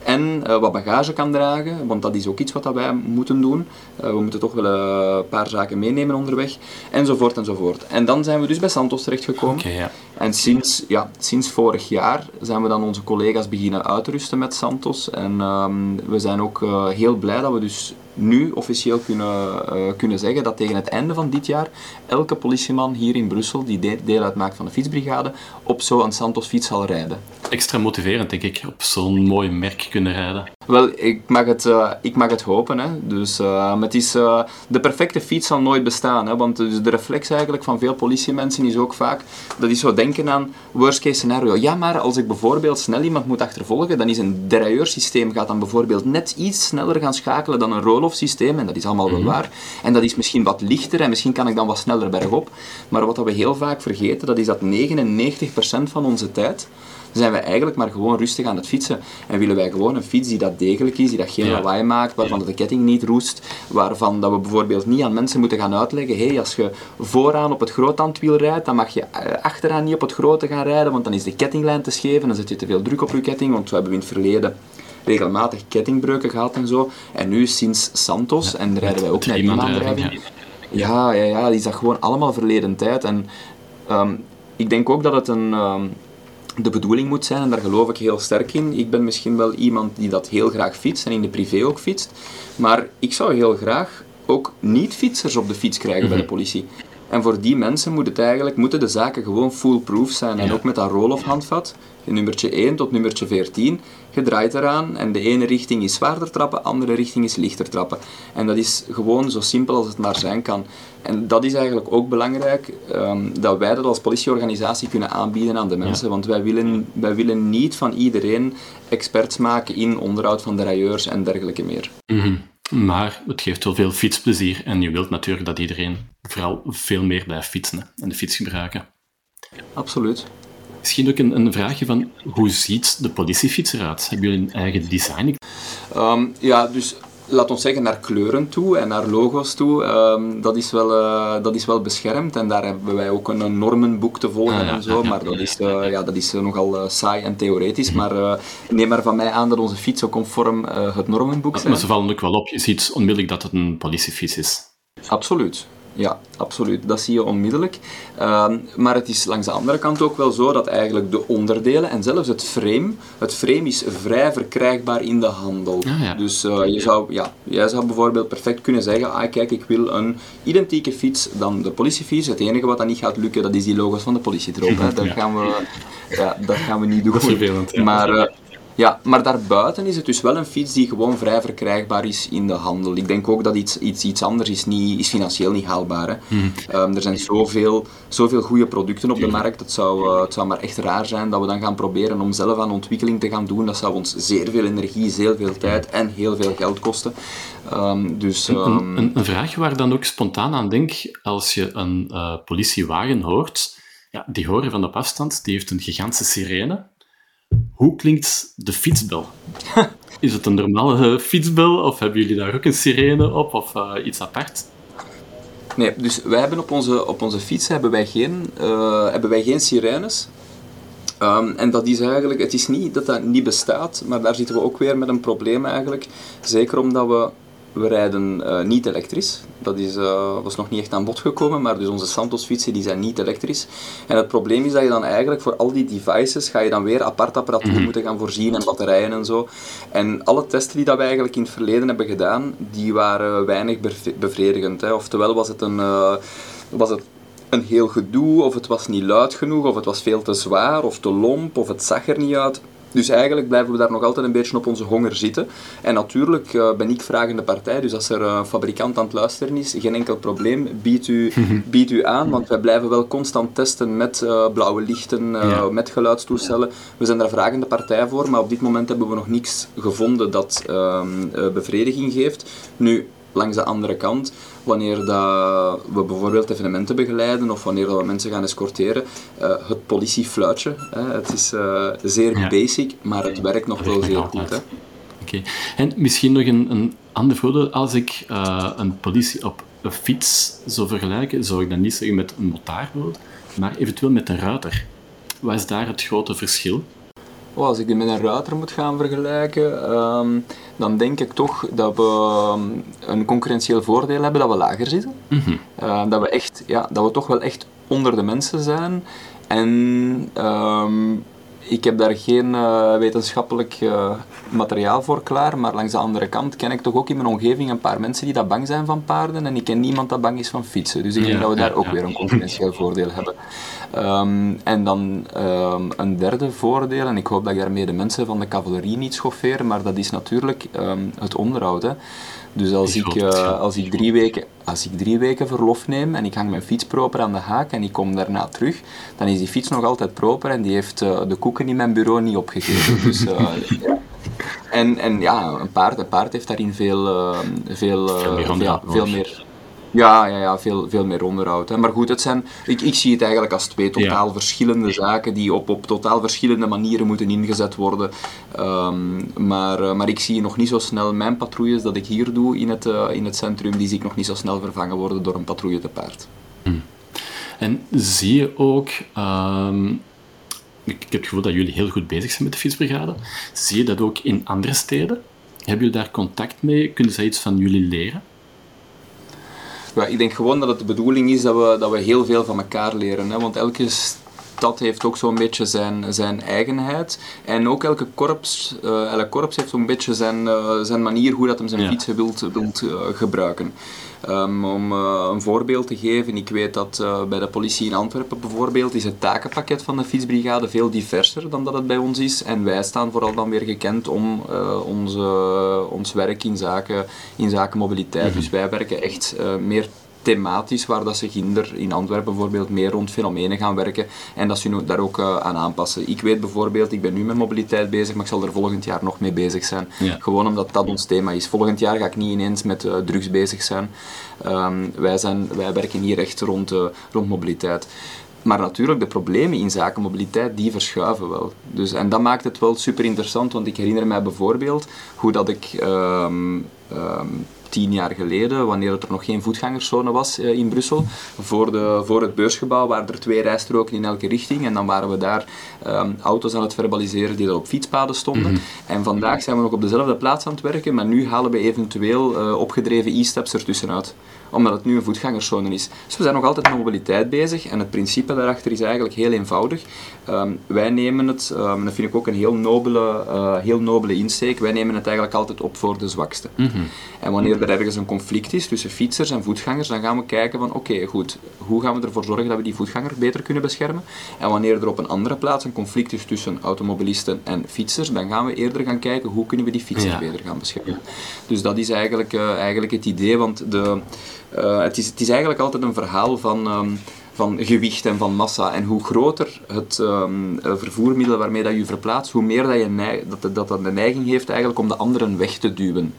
en wat bagage kan dragen, want dat is ook iets wat dat wij moeten doen. we moeten toch wel een paar zaken meenemen onderweg, enzovoort enzovoort. En dan zijn we dus bij Santos terechtgekomen.
Okay, ja.
En sinds, ja, sinds vorig jaar zijn we dan onze collega's beginnen uitrusten met Santos. En ehm, we zijn ook heel blij dat we dus nu officieel kunnen, uh, kunnen zeggen dat tegen het einde van dit jaar elke politieman hier in Brussel, die deel uitmaakt van de fietsbrigade, op zo'n Santos fiets zal rijden.
Extra motiverend, denk ik, op zo'n mooi merk kunnen rijden.
Wel, ik mag het, uh, ik mag het hopen. Hè. Dus, uh, het is, uh, de perfecte fiets zal nooit bestaan. Hè, want dus de reflex eigenlijk van veel politiemensen is ook vaak dat die zo denken aan worst case scenario. Ja, maar als ik bijvoorbeeld snel iemand moet achtervolgen, dan is een derailleursysteem gaat dan bijvoorbeeld net iets sneller gaan schakelen dan een roll-off systeem. En dat is allemaal wel mhm. waar. En dat is misschien wat lichter en misschien kan ik dan wat sneller bergop. Maar wat we heel vaak vergeten, dat is dat 99% van onze tijd zijn wij eigenlijk maar gewoon rustig aan het fietsen. En willen wij gewoon een fiets die dat degelijk is, die dat geen lawaai maakt, waarvan de ketting niet roest, waarvan dat we bijvoorbeeld niet aan mensen moeten gaan uitleggen, hey, als je vooraan op het groottandwiel rijdt, dan mag je eh, achteraan niet op het grote gaan rijden, want dan is de kettinglijn te scheef en dan zet je te veel druk op je ketting, want we hebben in het verleden regelmatig kettingbreuken gehad en zo. En nu sinds Santos, en rijden wij ook naar iemaandrijving. Ja, ja, ja, die is dat gewoon allemaal verleden tijd. En ehm, ik denk ook dat het een, ehm, de bedoeling moet zijn, en daar geloof ik heel sterk in. Ik ben misschien wel iemand die dat heel graag fietst en in de privé ook fietst. Maar ik zou heel graag ook niet-fietsers op de fiets krijgen bij de mhm. politie. En voor die mensen moet het eigenlijk, moeten de zaken gewoon foolproof zijn. En ook met dat roll-off handvat, nummertje 1 tot nummertje 14, je draait eraan en de ene richting is zwaarder trappen, de andere richting is lichter trappen. En dat is gewoon zo simpel als het maar zijn kan. En dat is eigenlijk ook belangrijk, um, dat wij dat als politieorganisatie kunnen aanbieden aan de mensen. Want wij willen, wij willen niet van iedereen experts maken in onderhoud van derailleurs en dergelijke meer.
Mhm. Maar het geeft wel veel fietsplezier en je wilt natuurlijk dat iedereen vooral veel meer blijft fietsen en de fiets gebruiken.
Absoluut.
Misschien ook een, een vraagje van hoe ziet de politiefiets eruit? Hebben jullie een eigen design?
Um, ja, dus laat ons zeggen, naar kleuren toe en naar logo's toe, um, dat, is wel, uh, dat is wel beschermd. En daar hebben wij ook een normenboek te volgen ah, en zo. maar dat is, uh, ja, dat is uh, nogal saai en theoretisch. Maar neem maar van mij aan dat onze fietsen conform het normenboek zijn.
Maar ze vallen ook wel op. Je ziet onmiddellijk dat het een politiefiets is.
Absoluut. Ja, absoluut. Dat zie je onmiddellijk. Ehm, maar het is langs de andere kant ook wel zo dat eigenlijk de onderdelen en zelfs het frame, het frame is vrij verkrijgbaar in de handel.
Ah,
dus uh, je zou, ja, jij zou bijvoorbeeld perfect kunnen zeggen, ah kijk, ik wil een identieke fiets dan de politiefiets. Het enige wat dan niet gaat lukken, dat is die logo's van de politie erop. Hè. Dat, gaan we, ja, dat gaan we niet doen.
Dat is vervelend, ja.
Maar, uh, ja, maar daarbuiten is het dus wel een fiets die gewoon vrij verkrijgbaar is in de handel. Ik denk ook dat iets, iets, iets anders is, niet, is financieel niet haalbaar. Hè. Hmm. Ehm, er zijn zoveel, zoveel goede producten op de markt. Het zou, uh, het zou maar echt raar zijn dat we dan gaan proberen om zelf aan ontwikkeling te gaan doen. Dat zou ons zeer veel energie, zeer veel tijd en heel veel geld kosten. Um, dus,
um... een, een, een, vraag waar dan ook spontaan aan denk, als je een uh, politiewagen hoort, ja, die horen van op afstand, die heeft een gigantische sirene. Hoe klinkt de fietsbel? Is het een normale eh, fietsbel of hebben jullie daar ook een sirene op of uh, iets apart?
Nee, dus wij hebben op onze, op onze fiets hebben wij geen, uh, hebben wij geen sirenes. Um, en dat is eigenlijk, het is niet dat dat niet bestaat, maar daar zitten we ook weer met een probleem eigenlijk. Zeker omdat we we rijden uh, niet elektrisch. Dat is, uh, was nog niet echt aan bod gekomen, maar dus onze Santos-fietsen die zijn niet elektrisch. En het probleem is dat je dan eigenlijk voor al die devices ga je dan weer apart apparatuur mm moeten gaan voorzien en batterijen en zo. En alle testen die dat we eigenlijk in het verleden hebben gedaan, die waren weinig bevredigend. Hè. Oftewel was het een... Uh, was het een heel gedoe, of het was niet luid genoeg, of het was veel te zwaar, of te lomp, of het zag er niet uit. Dus eigenlijk blijven we daar nog altijd een beetje op onze honger zitten. En natuurlijk uh, ben ik vragende partij, dus als er een fabrikant aan het luisteren is, geen enkel probleem, bied u, bied u aan, want wij blijven wel constant testen met uh, blauwe lichten, met geluidstoestellen. We zijn daar vragende partij voor, maar op dit moment hebben we nog niets gevonden dat ehm, bevrediging geeft. Nu, langs de andere kant, wanneer dat we bijvoorbeeld evenementen begeleiden of wanneer dat we mensen gaan escorteren, uh, het politiefluitje. Hè. Het is uh, zeer basic, maar het werkt nog wel zeer goed. Oké.
Okay. En misschien nog een, een ander voordeel. Als ik uh, een politie op een fiets zou vergelijken, zou ik dan niet zeggen met een motaarboot, maar eventueel met een ruiter. Wat is daar het grote verschil?
Oh, als ik die met een ruiter moet gaan vergelijken, ehm, dan denk ik toch dat we ehm, een concurrentieel voordeel hebben dat we lager zitten.
Mhm.
Eh, dat, we echt, ja, dat we toch wel echt onder de mensen zijn. En ehm, ik heb daar geen eh, wetenschappelijk eh, materiaal voor klaar, maar langs de andere kant ken ik toch ook in mijn omgeving een paar mensen die dat bang zijn van paarden en ik ken niemand dat bang is van fietsen. Dus ik denk
Ja,
dat we daar
ja,
ook
ja.
weer een concurrentieel voordeel hebben. Ehm, en dan ehm, een derde voordeel, en ik hoop dat ik daarmee de mensen van de cavalerie niet schoffeer, maar dat is natuurlijk ehm, het onderhoud. Hè. Dus als ik, eh, als, ik drie weken, als ik drie weken verlof neem en ik hang mijn fiets proper aan de haak en ik kom daarna terug, dan is die fiets nog altijd proper en die heeft eh, de koeken in mijn bureau niet opgegeten. Dus, eh, ja. En, en ja, een paard, een paard heeft daarin veel, veel,
Veel meer
veel meer ja, ja, ja veel, veel meer onderhoud. Hè. Maar goed, het zijn, ik, ik zie het eigenlijk als twee totaal
Ja.
verschillende zaken die op, op totaal verschillende manieren moeten ingezet worden. Ehm, maar, eh, maar ik zie nog niet zo snel mijn patrouilles dat ik hier doe in het, eh, in het centrum, die zie ik nog niet zo snel vervangen worden door een patrouille te paard.
En zie je ook, ehm, ik, ik heb het gevoel dat jullie heel goed bezig zijn met de fietsbrigade. Zie je dat ook in andere steden? Hebben jullie daar contact mee? Kunnen zij iets van jullie leren?
Ja, ik denk gewoon dat het de bedoeling is dat we, dat we heel veel van elkaar leren. Hè? Want elke stad heeft ook zo'n beetje zijn, zijn eigenheid. En ook elke korps, eh, elk korps heeft zo'n beetje zijn, eh, zijn manier hoe dat hem zijn
Ja.
fietsen wilt, wilt eh, gebruiken. Ehm, om eh, een voorbeeld te geven, ik weet dat eh, bij de politie in Antwerpen bijvoorbeeld is het takenpakket van de fietsbrigade veel diverser dan dat het bij ons is. En wij staan vooral dan weer gekend om eh, onze, ons werk in zaken, in zaken mobiliteit. Dus wij werken echt meer thematisch, waar dat ze ginder in Antwerpen bijvoorbeeld meer rond fenomenen gaan werken en dat ze nu daar ook eh, aan aanpassen. Ik weet bijvoorbeeld, ik ben nu met mobiliteit bezig, maar ik zal er volgend jaar nog mee bezig zijn.
Ja.
Gewoon omdat dat ons thema is. Volgend jaar ga ik niet ineens met eh, drugs bezig zijn. Ehm, wij, zijn. wij werken hier echt rond, eh, rond mobiliteit. Maar natuurlijk, de problemen in zaken mobiliteit, die verschuiven wel. Dus, en dat maakt het wel super interessant, want ik herinner mij bijvoorbeeld hoe dat ik ehm, ehm, tien jaar geleden, wanneer het er nog geen voetgangerszone was eh, in Brussel, voor, de, voor het beursgebouw waren er twee rijstroken in elke richting. En dan waren we daar ehm, auto's aan het verbaliseren die er op fietspaden stonden. En vandaag zijn we nog op dezelfde plaats aan het werken, maar nu halen we eventueel eh, opgedreven e-steps ertussenuit omdat het nu een voetgangerszone is. Dus we zijn nog altijd met mobiliteit bezig en het principe daarachter is eigenlijk heel eenvoudig. Ehm, wij nemen het, ehm, en dat vind ik ook een heel nobele, eh, heel nobele insteek, wij nemen het eigenlijk altijd op voor de zwakste. En wanneer er ergens een conflict is tussen fietsers en voetgangers, dan gaan we kijken van oké, goed, hoe gaan we ervoor zorgen dat we die voetganger beter kunnen beschermen? En wanneer er op een andere plaats een conflict is tussen automobilisten en fietsers, dan gaan we eerder gaan kijken hoe kunnen we die fietsers
Ja.
beter gaan beschermen. Dus dat is eigenlijk, eh, eigenlijk het idee, want de, eh, het, is, het is eigenlijk altijd een verhaal van, ehm, van gewicht en van massa. En hoe groter het ehm, eh, vervoermiddel waarmee dat je verplaatst, hoe meer dat, je dat, dat, dat de neiging heeft eigenlijk om de anderen weg te duwen.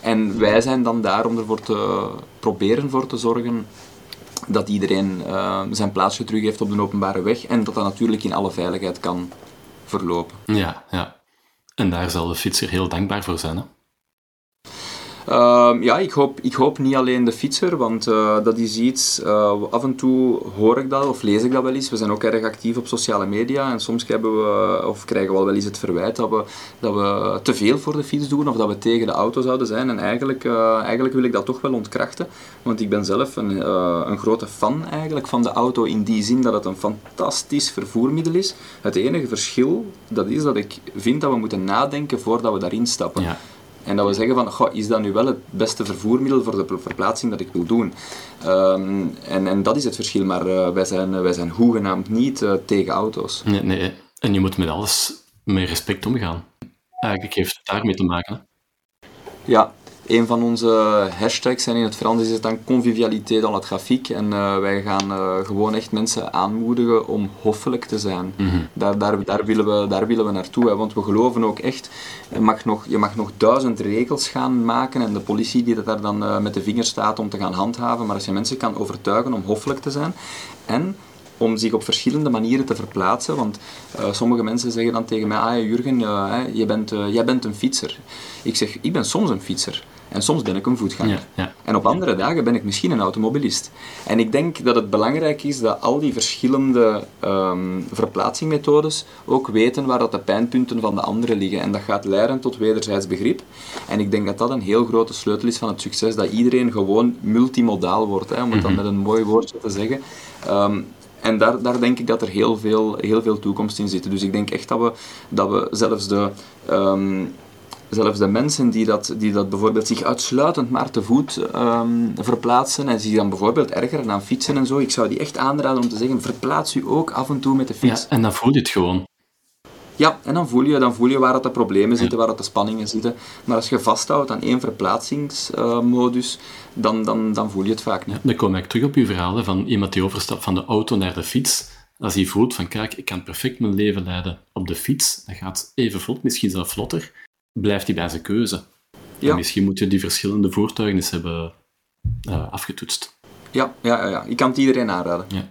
En wij zijn dan daar om ervoor te proberen voor te zorgen dat iedereen eh, zijn plaatsje terug heeft op de openbare weg en dat dat natuurlijk in alle veiligheid kan verlopen.
Ja, ja. En daar zal de fietser heel dankbaar voor zijn. Hè?
Ehm, ja, ik hoop, ik niet alleen de fietser, want eh, dat is iets, eh, af en toe hoor ik dat of lees ik dat wel eens. We zijn ook erg actief op sociale media en soms hebben we, of krijgen we wel eens het verwijt dat we, dat we te veel voor de fiets doen of dat we tegen de auto zouden zijn. En eigenlijk, eh, eigenlijk wil ik dat toch wel ontkrachten, want ik ben zelf een, een grote fan eigenlijk van de auto in die zin dat het een fantastisch vervoermiddel is. Het enige verschil dat is dat ik vind dat we moeten nadenken voordat we daarin stappen.
Ja.
En dat we zeggen van, goh, is dat nu wel het beste vervoermiddel voor de verplaatsing dat ik wil doen? Ehm, en, en dat is het verschil, maar eh, wij, zijn, wij zijn hoegenaamd niet eh, tegen auto's.
Nee, nee. En je moet met alles met respect omgaan. Eigenlijk heeft het daarmee te maken. Hè?
Ja, een van onze hashtags, en in het Frans is het dan convivialité dans la trafic. En eh, wij gaan eh, gewoon echt mensen aanmoedigen om hoffelijk te zijn. daar, daar, daar, willen we, daar willen we naartoe, hè, want we geloven ook echt, je mag, nog, je mag nog duizend regels gaan maken en de politie die dat daar dan eh, met de vinger staat om te gaan handhaven. Maar als je mensen kan overtuigen om hoffelijk te zijn en om zich op verschillende manieren te verplaatsen. Want eh, sommige mensen zeggen dan tegen mij, ah Jurgen, eh, je bent, eh, jij bent een fietser. Ik zeg, ik ben soms een fietser. En soms ben ik een voetganger.
Ja, ja.
En op andere dagen ben ik misschien een automobilist. En ik denk dat het belangrijk is dat al die verschillende ehm, verplaatsingmethodes ook weten waar dat de pijnpunten van de anderen liggen. En dat gaat leiden tot wederzijds begrip. En ik denk dat dat een heel grote sleutel is van het succes, dat iedereen gewoon multimodaal wordt, hè, om het dan met een mooi woordje te zeggen. Ehm, en daar, daar denk ik dat er heel veel, heel veel toekomst in zit. Dus ik denk echt dat we, dat we zelfs de... ehm, zelfs de mensen die dat, die dat bijvoorbeeld zich uitsluitend maar te voet ehm, verplaatsen en zich dan bijvoorbeeld ergeren aan fietsen en zo, ik zou die echt aanraden om te zeggen, verplaats u ook af en toe met de
Ja,
fiets.
en dan voel je het gewoon.
Ja, en dan voel je, dan voel je waar dat de problemen zitten, waar dat de spanningen zitten. Maar als je vasthoudt aan één verplaatsingsmodus, dan, dan, dan voel je het vaak niet.
Dan kom ik terug op uw verhaal van iemand die overstapt van de auto naar de fiets. Als hij voelt van, kijk, ik kan perfect mijn leven leiden op de fiets, dat gaat even vlot, misschien zelfs vlotter, blijft hij bij zijn keuze.
Ja.
En misschien moet je die verschillende voertuigen eens hebben eh, afgetoetst.
Ja, ja, ja, ja, ik kan het iedereen aanraden.
Ja.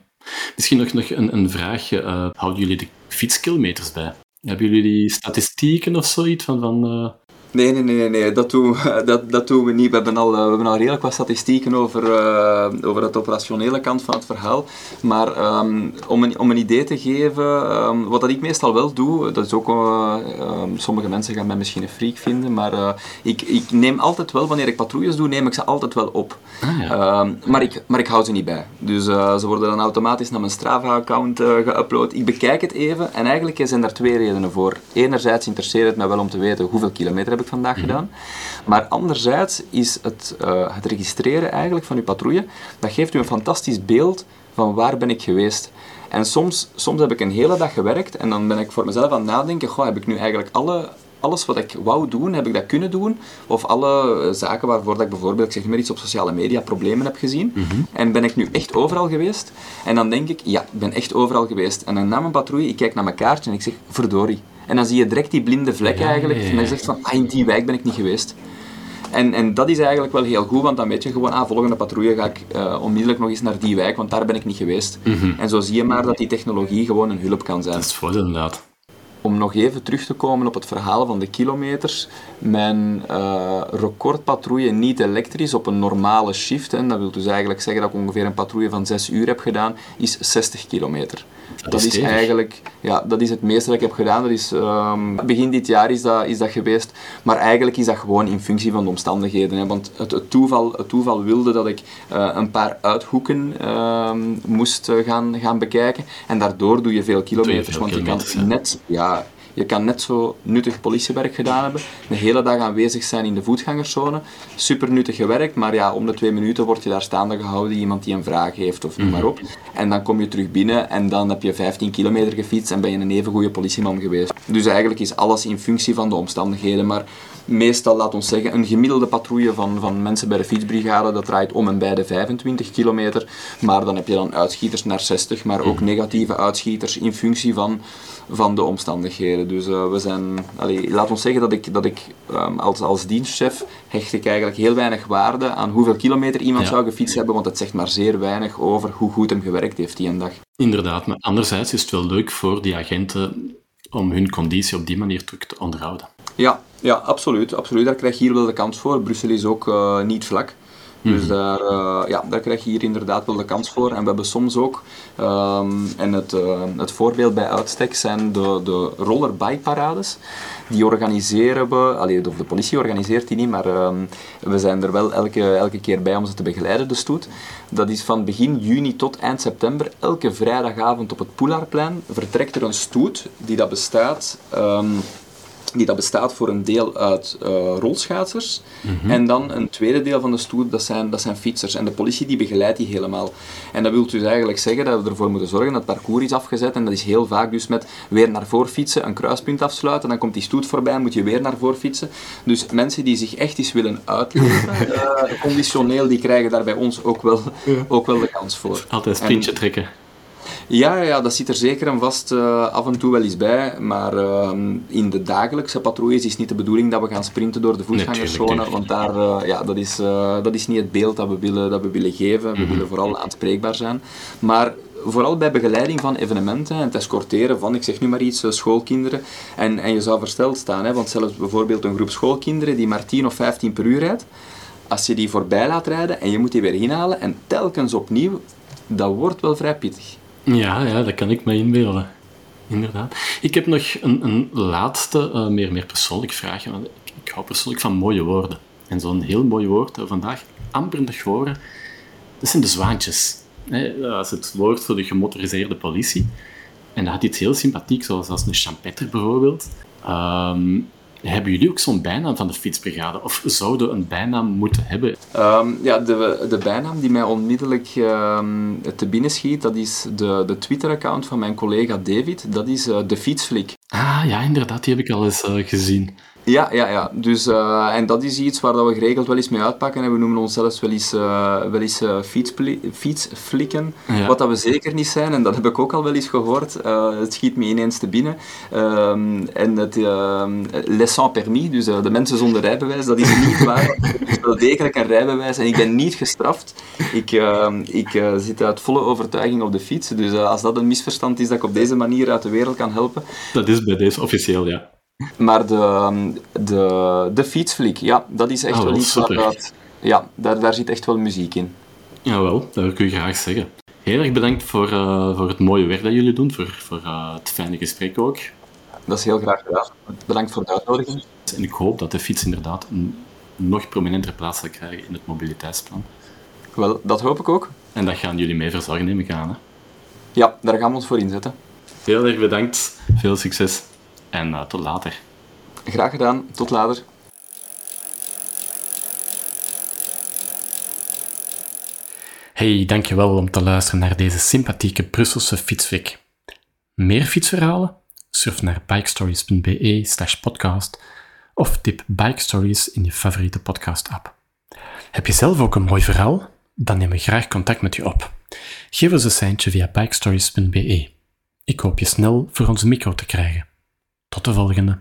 Misschien nog, nog een, een vraagje. eh, houden jullie de fietskilometers bij? Hebben jullie die statistieken of zoiets van... van eh,
Nee, nee, nee, nee. Dat, doen, we- dat, dat doen we niet. We hebben al, eh, we hebben al redelijk wat statistieken over, eh, over het operationele kant van het verhaal. Maar ehm, om, een, om een idee te geven, ehm, wat dat ik meestal wel doe, dat is ook, eh, ehm, sommige mensen gaan mij misschien een freak vinden, maar ik, ik neem altijd wel, wanneer ik patrouilles doe, neem ik ze altijd wel op.
Ah, ja.
Maar, ik, maar ik hou ze niet bij. Dus ze worden dan automatisch naar mijn Strava-account geüpload. Ik bekijk het even en eigenlijk zijn daar twee redenen voor. Enerzijds interesseert het mij wel om te weten hoeveel kilometer heb ik vandaag gedaan. Maar anderzijds is het, eh, het registreren eigenlijk van uw patrouille, dat geeft u een fantastisch beeld van waar ben ik geweest. En soms, soms heb ik een hele dag gewerkt en dan ben ik voor mezelf aan het nadenken, goh, heb ik nu eigenlijk alle, alles wat ik wou doen, heb ik dat kunnen doen? Of alle eh, zaken waarvoor dat ik bijvoorbeeld, ik zeg maar iets op sociale media, problemen heb gezien. En ben ik nu echt overal geweest? En dan denk ik, ja, ik ben echt overal geweest. En dan na mijn patrouille, ik kijk naar mijn kaartje en ik zeg, verdorie. En dan zie je direct die blinde vlek
Ja,
eigenlijk.
ja, ja,
En dan
ja.
zeg je van, ah, in die wijk ben ik niet geweest. En, en dat is eigenlijk wel heel goed, want dan weet je gewoon, ah, volgende patrouille ga ik eh, onmiddellijk nog eens naar die wijk, want daar ben ik niet geweest. En zo zie je maar dat die technologie gewoon een hulp kan zijn.
dat is voordeel inderdaad.
Om nog even terug te komen op het verhaal van de kilometers. Mijn eh, recordpatrouille niet elektrisch op een normale shift, en dat wil dus eigenlijk zeggen dat ik ongeveer een patrouille van 6 uur heb gedaan, is 60 kilometer.
Dat
Dat,
is stevig.
eigenlijk, ja, dat is het meeste dat ik heb gedaan. Dat is, ehm, begin dit jaar is dat, is dat geweest. Maar eigenlijk is dat gewoon in functie van de omstandigheden. Hè. Want het, het, toeval, het toeval wilde dat ik eh, een paar uithoeken ehm, moest eh, gaan, gaan bekijken. En daardoor doe je veel kilometers.
veel
want je kan
ja.
net, ja, je kan net zo nuttig politiewerk gedaan hebben, de hele dag aanwezig zijn in de voetgangerszone, super nuttig gewerkt, maar ja, om de twee minuten word je daar staande gehouden, iemand die een vraag heeft of noem maar op. En dan kom je terug binnen en dan heb je 15 kilometer gefietst en ben je een even goede politieman geweest. Dus eigenlijk is alles in functie van de omstandigheden, maar meestal, laat ons zeggen, een gemiddelde patrouille van, van mensen bij de fietsbrigade, dat draait om en bij de 25 kilometer, maar dan heb je dan uitschieters naar 60, maar ook negatieve uitschieters in functie van, van de omstandigheden. Dus eh, we zijn, allee, laat ons zeggen dat ik, dat ik ehm, als, als dienstchef hecht ik eigenlijk heel weinig waarde aan hoeveel kilometer iemand
Ja.
zou gefietst hebben, want het zegt maar zeer weinig over hoe goed hem gewerkt heeft die een dag.
Inderdaad, maar anderzijds is het wel leuk voor die agenten om hun conditie op die manier terug te onderhouden.
Ja, ja absoluut, absoluut. Daar krijg je hier wel de kans voor. Brussel is ook eh, niet vlak. Dus daar, eh, ja, daar krijg je hier inderdaad wel de kans voor. En we hebben soms ook, ehm, en het, eh, het voorbeeld bij uitstek zijn de, de rollerbike-parades. Die organiseren we, allee, of de politie organiseert die niet, maar ehm, we zijn er wel elke, elke keer bij om ze te begeleiden, de stoet. Dat is van begin juni tot eind september. Elke vrijdagavond op het Poelaarplein vertrekt er een stoet die dat bestaat... ehm, die dat bestaat voor een deel uit eh, rolschaatsers. En dan een tweede deel van de stoet, dat zijn, dat zijn fietsers. En de politie die begeleidt die helemaal. En dat wil dus eigenlijk zeggen dat we ervoor moeten zorgen dat het parcours is afgezet. En dat is heel vaak dus met weer naar voor fietsen, een kruispunt afsluiten, dan komt die stoet voorbij, moet je weer naar voor fietsen. Dus mensen die zich echt eens willen uitleven, eh, conditioneel, die krijgen daar bij ons ook wel, ook wel de kans voor.
Altijd een
En-
sprintje trekken.
Ja, ja, ja, dat zit er zeker en vast eh, af en toe wel eens bij. Maar ehm, in de dagelijkse patrouilles is niet de bedoeling dat we gaan sprinten door de voetgangerszone. want daar, eh, ja, dat, is, eh, dat is niet het beeld dat we willen, dat we willen geven. We willen vooral aanspreekbaar zijn. Maar vooral bij begeleiding van evenementen en het escorteren van, ik zeg nu maar iets, schoolkinderen. En, en je zou versteld staan, hè, want zelfs bijvoorbeeld een groep schoolkinderen die maar 10 of 15 per uur rijdt, als je die voorbij laat rijden en je moet die weer inhalen en telkens opnieuw, dat wordt wel vrij pittig.
Ja, ja dat kan ik me inbeelden. Inderdaad. Ik heb nog een, een laatste, uh, meer, meer persoonlijk vraagje. Want ik, hou persoonlijk van mooie woorden. En zo'n heel mooi woord dat we vandaag amper nog horen, dat zijn de zwaantjes. Dat is het woord voor de gemotoriseerde politie. En dat had iets heel sympathiek, zoals als een champetter bijvoorbeeld. Um, hebben jullie ook zo'n bijnaam van de fietsbrigade? Of zouden een bijnaam moeten hebben?
Um, ja, de, de bijnaam die mij onmiddellijk um, te binnen schiet, dat is de, de Twitter-account van mijn collega David. Dat is uh, de Fietsflik.
Ah ja, inderdaad, die heb ik al eens uh, gezien.
Ja, ja, ja. Dus, uh, en dat is iets waar dat we geregeld wel eens mee uitpakken. En we noemen ons zelfs wel eens, uh, wel eens uh, fietsflikken. Ja. Wat dat we zeker niet zijn, en dat heb ik ook al wel eens gehoord. het schiet me ineens te binnen. Ehm, en het les sans permis, dus de mensen zonder rijbewijs, dat is niet waar. Het is wel degelijk een rijbewijs en ik ben niet gestraft. Ik, ehm, ik zit uit volle overtuiging op de fiets. Dus als dat een misverstand is dat ik op deze manier uit de wereld kan helpen.
Dat is bij deze officieel, ja.
Maar de, de, de fietsflik, ja, dat is echt
Ah,
wel iets waar... dat- Ja, daar, daar zit echt wel muziek in.
Jawel, dat wil ik u graag zeggen. Heel erg bedankt voor, eh, voor het mooie werk dat jullie doen, voor, voor eh, het fijne gesprek ook.
Dat is heel graag gedaan. Bedankt voor de uitnodiging.
En ik hoop dat de fiets inderdaad een nog prominentere plaats zal krijgen in het mobiliteitsplan.
Wel, dat hoop ik ook.
En dat gaan jullie mee verzorgen, neem ik aan. Hè?
Ja, daar gaan we ons voor inzetten.
Heel erg bedankt, veel succes en eh, tot later.
Graag gedaan. Tot later.
Hey, dankjewel om te luisteren naar deze sympathieke Brusselse fietsflik. Meer fietsverhalen? Surf naar bikestories.be slash podcast of tip Bike Stories in je favoriete podcast-app. Heb je zelf ook een mooi verhaal? Dan nemen we graag contact met je op. Geef ons een seintje via bikestories.be. Ik hoop je snel voor onze micro te krijgen. Tot de volgende.